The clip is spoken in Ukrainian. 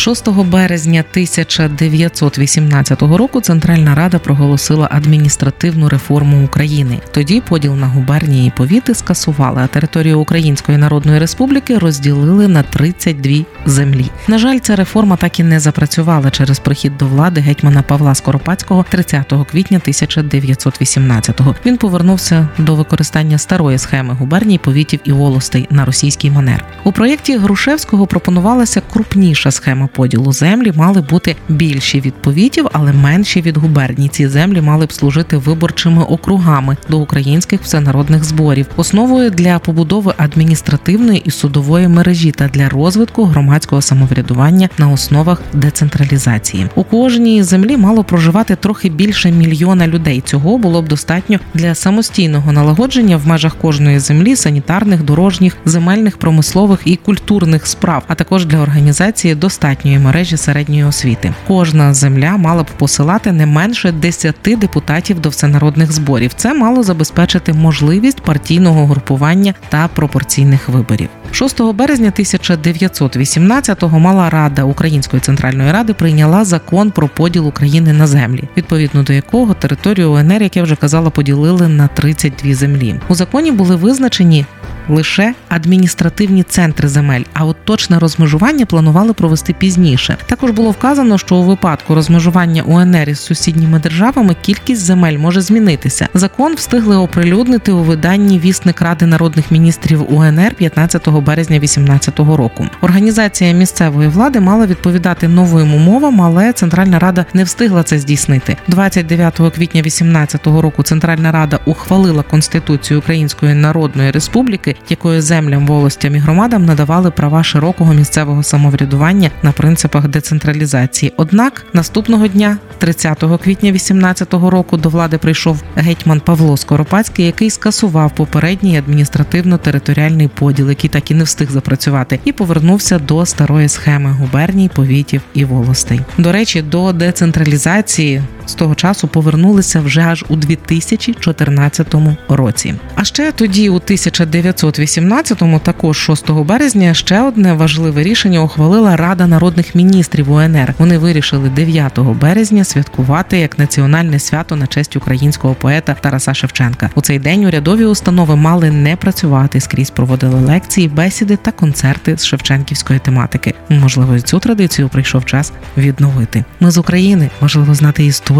6 березня 1918 року Центральна Рада проголосила адміністративну реформу України. Тоді поділ на губернії і повіти скасували, а територію Української Народної Республіки розділили на 32 землі. На жаль, ця реформа так і не запрацювала через прихід до влади гетьмана Павла Скоропадського 30 квітня 1918-го. Він повернувся до використання старої схеми губерній, повітів і волостей на російський манер. У проєкті Грушевського пропонувалася крупніша схема поділу землі мали бути більші від повітів, але менші від губерній. Ці землі мали б служити виборчими округами до українських всенародних зборів, основою для побудови адміністративної і судової мережі та для розвитку громадського самоврядування на основах децентралізації. У кожній землі мало проживати трохи більше мільйона людей. Цього було б достатньо для самостійного налагодження в межах кожної землі санітарних, дорожніх, земельних, промислових і культурних справ, а також для організації достатньо достатньої мережі середньої освіти. Кожна земля мала б посилати не менше 10 депутатів до всенародних зборів. Це мало забезпечити можливість партійного групування та пропорційних виборів. 6 березня 1918-го мала рада Української центральної ради прийняла закон про поділ України на землі, відповідно до якого територію УНР, як я вже казала, поділили на 32 землі. У законі були визначені лише адміністративні центри земель, а от точне розмежування планували провести пізніше. Також було вказано, що у випадку розмежування УНР із сусідніми державами кількість земель може змінитися. Закон встигли оприлюднити у виданні Вісник Ради народних міністрів УНР 15 березня 2018 року. Організація місцевої влади мала відповідати новим умовам, але Центральна Рада не встигла це здійснити. 29 квітня 2018 року Центральна Рада ухвалила Конституцію Української Народної Республіки, якою землям, волостям і громадам надавали права широкого місцевого самоврядування на принципах децентралізації. Однак наступного дня, 30 квітня 2018 року, до влади прийшов гетьман Павло Скоропадський, який скасував попередній адміністративно-територіальний поділ, який так і не встиг запрацювати, і повернувся до старої схеми губерній, повітів і волостей. До речі, до децентралізації з того часу повернулися вже аж у 2014 році. А ще тоді, у 1918-му, також 6 березня, ще одне важливе рішення ухвалила Рада народних міністрів УНР. Вони вирішили 9 березня святкувати як національне свято на честь українського поета Тараса Шевченка. У цей день урядові установи мали не працювати скрізь проводили лекції, бесіди та концерти з Шевченківської тематики. Можливо, цю традицію прийшов час відновити. Ми з України важливо знати історію